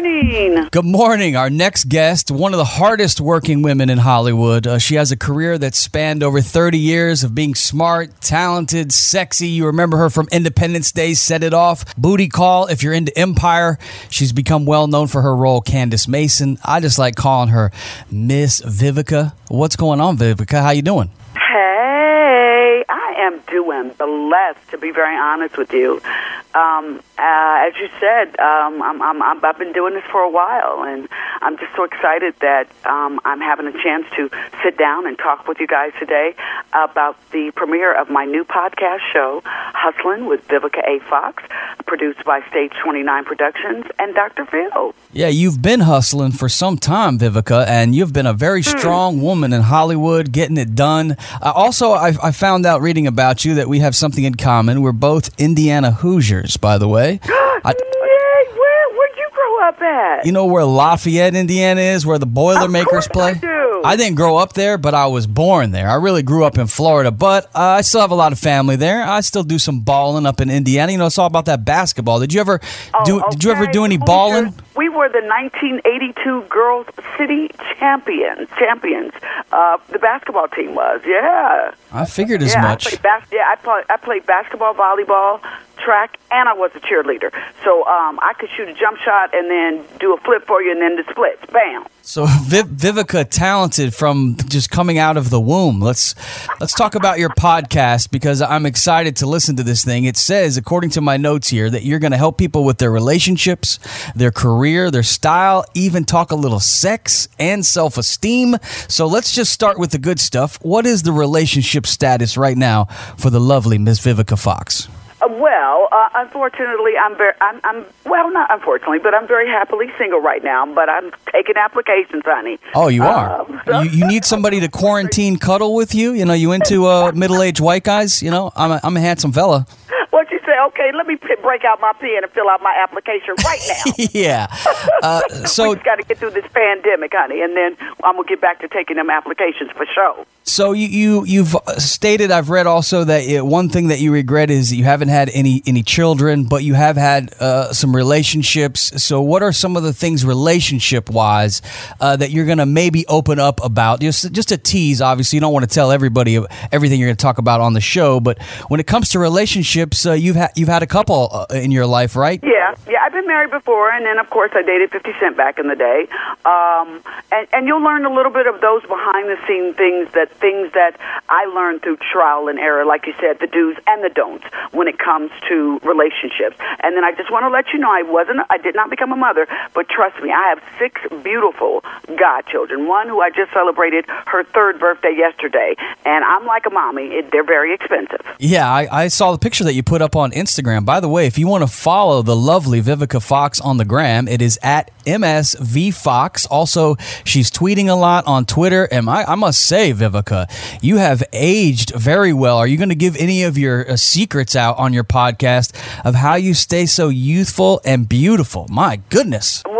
morning. Good morning. Our next guest, one of the hardest working women in Hollywood. Uh, she has a career that spanned over 30 years of being smart, talented, sexy. You remember her from Independence Day, Set It Off, Booty Call. If you're into Empire, she's become well known for her role, Candace Mason. I just like calling her Miss Vivica. What's going on, Vivica? How you doing? Hey, am doing blessed, to be very honest with you. Um, uh, as you said, um, I'm, I'm, I'm, I've been doing this for a while, and I'm just so excited that um, I'm having a chance to sit down and talk with you guys today about the premiere of my new podcast show, Hustling with Vivica A. Fox, produced by Stage 29 Productions and Dr. Phil. Yeah, you've been hustling for some time, Vivica, and you've been a very strong woman in Hollywood, getting it done. Uh, also, I, I found out reading about you that we have something in common. We're both Indiana Hoosiers, by the way. I- Yay, where, where'd you grow up at? you know where Lafayette, Indiana is, where the Boilermakers play? I didn't grow up there, but I was born there. I really grew up in Florida, but uh, I still have a lot of family there. I still do some balling up in Indiana. You know, it's all about that basketball. Did you ever do? Oh, Did you ever do any balling? We were the 1982 Girls City Champions. Champions. Uh, the basketball team was. Yeah. I figured as yeah, much. I bas- yeah, I, play- I played basketball, volleyball, track, and I was a cheerleader. So um, I could shoot a jump shot and then do a flip for you and then the splits. Bam. So Viv- Vivica, talented from just coming out of the womb. Let's let's talk about your podcast because I'm excited to listen to this thing. It says, according to my notes here, that you're going to help people with their relationships, their career, their style, even talk a little sex and self esteem. So let's just start with the good stuff. What is the relationship status right now for the lovely Miss Vivica Fox? Uh, well, uh, unfortunately, I'm very, I'm, I'm, well, not unfortunately, but I'm very happily single right now. But I'm taking applications, honey. Oh, you are. Um, so- you, you need somebody to quarantine cuddle with you. You know, you into uh, middle aged white guys. You know, I'm a, I'm a handsome fella. What you say? Okay, let me p- break out my pen and fill out my application right now. yeah. Uh, so we got to get through this pandemic, honey, and then I'm gonna get back to taking them applications for sure. so you, you you've stated I've read also that it, one thing that you regret is that you haven't had any any children, but you have had uh, some relationships. So what are some of the things relationship wise uh, that you're gonna maybe open up about? Just just a tease. Obviously, you don't want to tell everybody everything you're gonna talk about on the show, but when it comes to relationships, uh, you've had you've had a couple uh, in your life, right? Yeah, yeah. I've been married before, and then of course I dated Fifty Cent back in the day. Um, and and you'll learn a little bit of those behind the scene things that things that I learned through trial and error, like you said, the do's and the don'ts when it comes to relationships. And then I just want to let you know I wasn't, I did not become a mother, but trust me, I have six beautiful godchildren. One who I just celebrated her third birthday yesterday, and I'm like a mommy. It, they're very expensive. Yeah, I, I saw the picture that you put up on Instagram. By the way, if you want to follow the lovely Vivica Fox on the gram, it is at MSVFox. Also, she's tweeting a lot on Twitter. And I, I must say, Vivica, you have aged very well. Are you going to give any of your uh, secrets out on your podcast of how you stay so youthful and beautiful? My goodness. Well,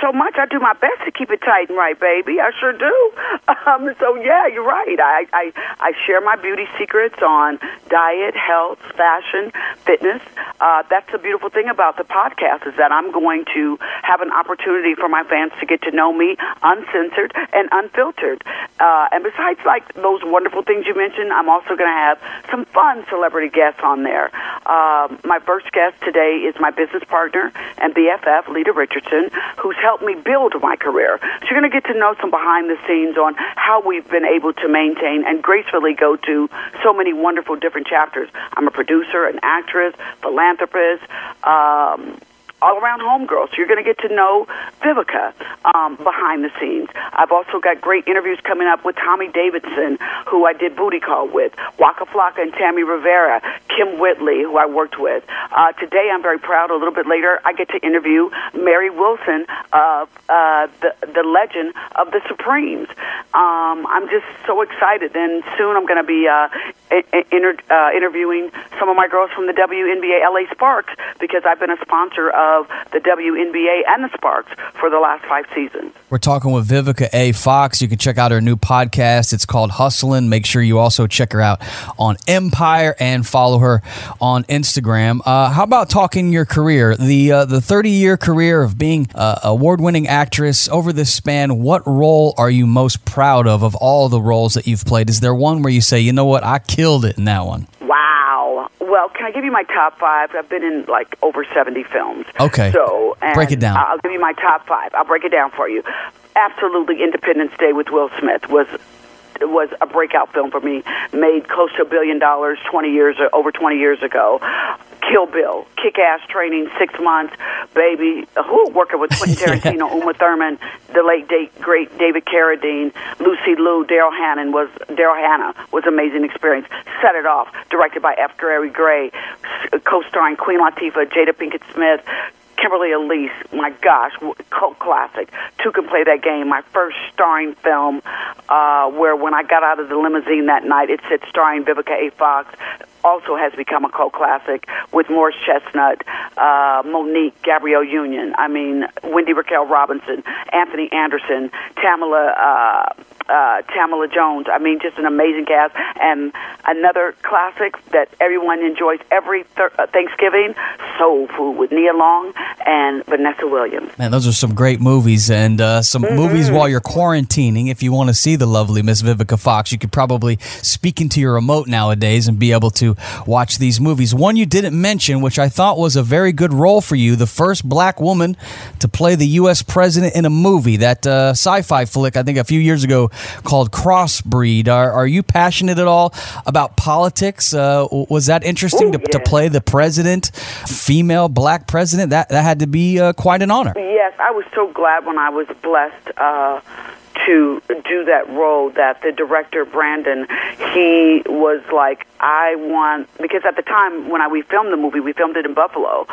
so much. I do my best to keep it tight and right, baby. I sure do. Um, so yeah, you're right. I, I I share my beauty secrets on diet, health, fashion, fitness. Uh, that's the beautiful thing about the podcast is that I'm going to have an opportunity for my fans to get to know me uncensored and unfiltered. Uh, and besides, like those wonderful things you mentioned, I'm also going to have some fun celebrity guests on there. Um, my first guest today is my business partner and BFF, Lita Richardson, who's helped me build my career. So you're going to get to know some behind the scenes on how we've been able to maintain and gracefully go to so many wonderful different chapters. I'm a producer, an actress, philanthropist. Um, all around homegirl. So you're going to get to know Vivica um, behind the scenes. I've also got great interviews coming up with Tommy Davidson, who I did Booty Call with, Waka Flocka and Tammy Rivera, Kym Whitley, who I worked with. Uh, today, I'm very proud. A little bit later, I get to interview Mary Wilson of uh, the the legend of the Supremes. Um, I'm just so excited. And soon, I'm going to be uh, inter, uh, interviewing some of my girls from the WNBA LA Sparks because I've been a sponsor of the WNBA and the Sparks for the last five seasons. We're talking with Vivica A. Fox. You can check out her new podcast. It's called Hustlin'. Make sure you also check her out on Empire and follow her on Instagram. Uh, how about talking your career? The uh, the 30 year career of being uh, award winning actress over this span. What role are you most proud of of all the roles that you've played? Is there one where you say, you know what, I killed it in that one? Well, can I give you my top five? I've been in like over 70 films. Okay. So break it down. I'll give you my top five. I'll break it down for you. Absolutely, Independence Day with Will Smith was was a breakout film for me. Made close to a billion dollars 20 years or over 20 years ago. Kill Bill, Kick Ass Training, six months, baby. Who working with Quentin Tarantino. Uma Thurman, the late date, great David Carradine, Lucy Liu, Daryl Hannah was Daryl Hannah was amazing experience. Set it off, directed by F. Gary Gray, co-starring Queen Latifah, Jada Pinkett Smith, Kimberly Elise, my gosh, cult classic. Two can play that game. My first starring film, uh, where when I got out of the limousine that night, it said starring Vivica A. Fox. Also has become a cult classic with Morris Chestnut, uh, Mo'Nique, Gabrielle Union. I mean, Wendy Raquel Robinson, Anthony Anderson, Tamala. Uh, uh, Tamala Jones. I mean, just an amazing cast. And another classic that everyone enjoys every uh, Thanksgiving, Soul Food with Nia Long and Vanessa Williams. Man, those are some great movies and uh, some mm-hmm. movies while you're quarantining. If you want to see the lovely Miss Vivica Fox, you could probably speak into your remote nowadays and be able to watch these movies. One you didn't mention, which I thought was a very good role for you, the first black woman to play the U.S. president in a movie. That uh, sci-fi flick, I think, a few years ago called Crossbreed. Are, are you passionate at all about politics? Uh, was that interesting Ooh, to, to, play the president, female black president? That that had to be uh, quite an honor. Yes, I was so glad when I was blessed uh, to do that role that the director Brandon he was like I want because at the time when I we filmed the movie we filmed it in Buffalo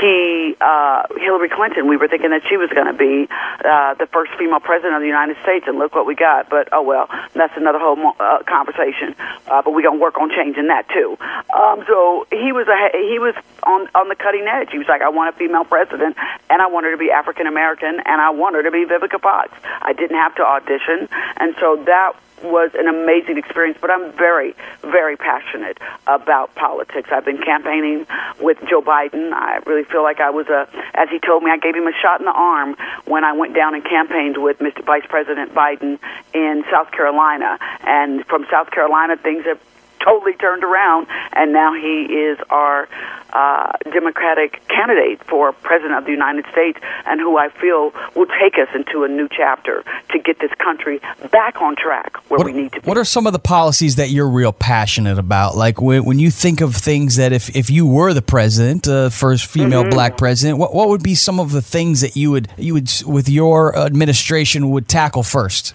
he uh Hillary Clinton we were thinking that she was going to be uh the first female president of the United States and look what we got. But oh well that's another whole uh, conversation. Uh, but we're going to work on changing that too. Um so he was a he was on on the cutting edge. He was like I want a female president and I want her to be African American and I want her to be Vivica Fox. I didn't have to audition, and so that was an amazing experience. But I'm very, very passionate about politics. I've been campaigning with Joe Biden. I really feel like I was a, as he told me, I gave him a shot in the arm when I went down and campaigned with Mr. Vice President Biden in South Carolina. And from South Carolina, things have totally turned around, and now he is our uh, Democratic candidate for President of the United States, and who I feel will take us into a new chapter to get this country back on track where what, we need to be. What are some of the policies that you're real passionate about? Like when, when you think of things that if, if you were the president, uh, first female mm-hmm. black president, what, what would be some of the things that you would you would with your administration would tackle first?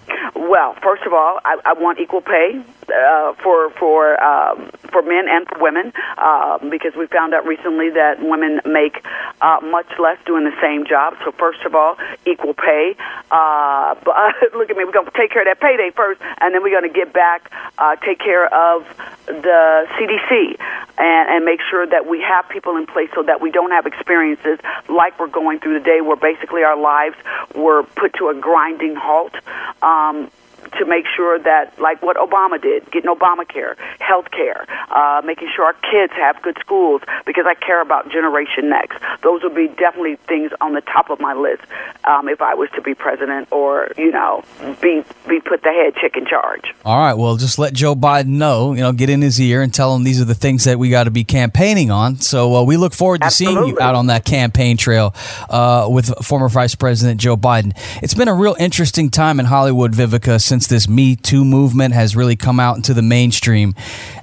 Well, first of all, I, I want equal pay uh, for for um, for men and for women uh, because we found out recently that women make uh, much less doing the same job. So first of all, equal pay. Uh, but uh, look at me, we're to take care of that payday first, and then we're to get back, uh, take care of the CDC, and, and make sure that we have people in place so that we don't have experiences like we're going through today, where basically our lives were put to a grinding halt. Um, to make sure that, like what Obama did, getting Obamacare, health care, uh, making sure our kids have good schools, because I care about Generation Next. Those would be definitely things on the top of my list um, if I was to be president or, you know, be, be put the head chick in charge. All right. Well, just let Joe Biden know, you know, get in his ear and tell him these are the things that we got to be campaigning on. So uh, we look forward to Absolutely. seeing you out on that campaign trail uh, with former Vice President Joe Biden. It's been a real interesting time in Hollywood, Vivica, since since this Me Too movement has really come out into the mainstream.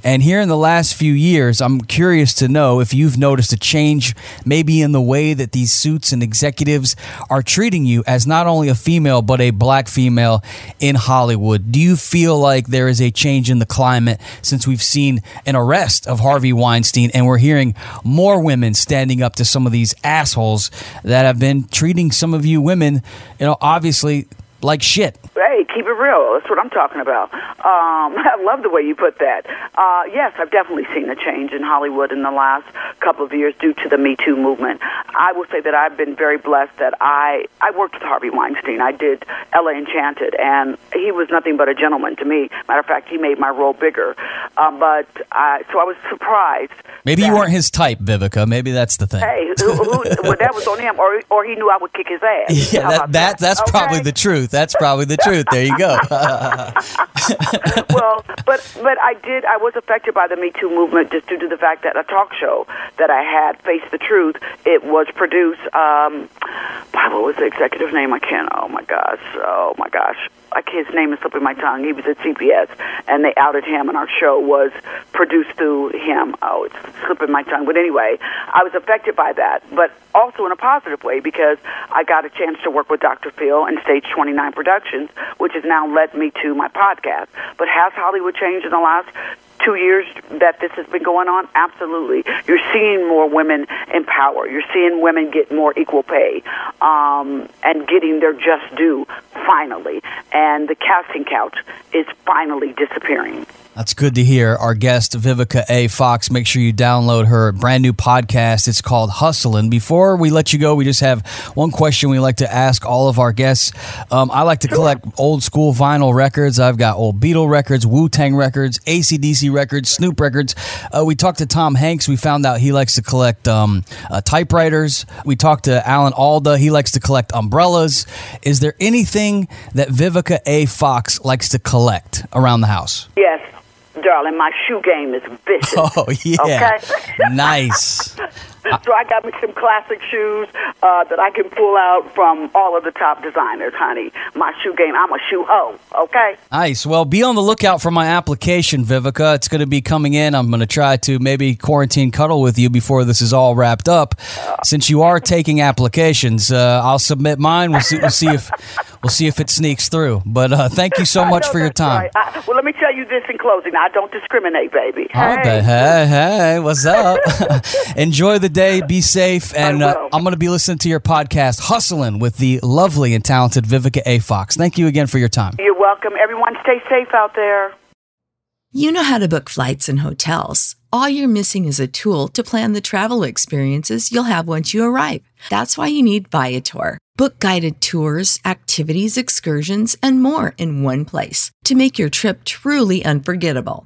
And here in the last few years, I'm curious to know if you've noticed a change maybe in the way that these suits and executives are treating you as not only a female, but a black female in Hollywood. Do you feel like there is a change in the climate since we've seen an arrest of Harvey Weinstein and we're hearing more women standing up to some of these assholes that have been treating some of you women, you know, obviously like shit. Hey, keep it real. That's what I'm talking about. Um, I love the way you put that. Uh, yes, I've definitely seen a change in Hollywood in the last couple of years due to the Me Too movement. I will say that I've been very blessed that I I worked with Harvey Weinstein. I did Ella Enchanted, and he was nothing but a gentleman to me. Matter of fact, he made my role bigger. Um, but I, so I was surprised. Maybe that- you weren't his type, Vivica. Maybe that's the thing. Hey, who, who, well, that was on him, or or he knew I would kick his ass. Yeah, How that, that that's Okay? probably the truth. That's probably the truth. There you go. well, but but I did. I was affected by the Me Too movement just due to the fact that a talk show that I had, Face the Truth, it was produced um, by what was the executive name? I can't. Oh my gosh. Oh my gosh. Like his name is slipping my tongue. He was at CBS, and they outed him, and our show was produced through him. Oh, it's slipping my tongue. But anyway, I was affected by that, but also in a positive way because I got a chance to work with Dr. Phil and Stage 29 Productions, which has now led me to my podcast. But has Hollywood changed in the last two years that this has been going on? Absolutely. You're seeing more women in power. You're seeing women get more equal pay um, and getting their just due finally. And the casting couch is finally disappearing. That's good to hear. Our guest, Vivica A. Fox, make sure you download her brand new podcast. It's called Hustlin'. Before we let you go, we just have one question we like to ask all of our guests. Um, I like to collect old school vinyl records. I've got old Beatle records, Wu Tang records, ACDC records, Snoop records. Uh, we talked to Tom Hanks. We found out he likes to collect um, uh, typewriters. We talked to Alan Alda. He likes to collect umbrellas. Is there anything that Vivica A. Fox likes to collect around the house? Yes, darling, my shoe game is vicious. Oh yeah, Okay. nice. So I got me some classic shoes uh, that I can pull out from all of the top designers, honey. My shoe game, I'm a shoe hoe, okay? Nice. Well, be on the lookout for my application, Vivica. It's going to be coming in. I'm going to try to maybe quarantine cuddle with you before this is all wrapped up. Since you are taking applications, uh, I'll submit mine. We'll see. We'll see if we'll see if it sneaks through. But uh, thank you so much for your time. right. I, well, let me tell you this in closing. I don't discriminate, baby. Right, hey, hey, what's up? Enjoy the day. Be safe, and uh. I'm going to be listening to your podcast, Hustling, with the lovely and talented Vivica A. Fox. Thank you again for your time. You're welcome. Everyone stay safe out there. You know how to book flights and hotels. All you're missing is a tool to plan the travel experiences you'll have once you arrive. That's why you need Viator. Book guided tours, activities, excursions, and more in one place to make your trip truly unforgettable.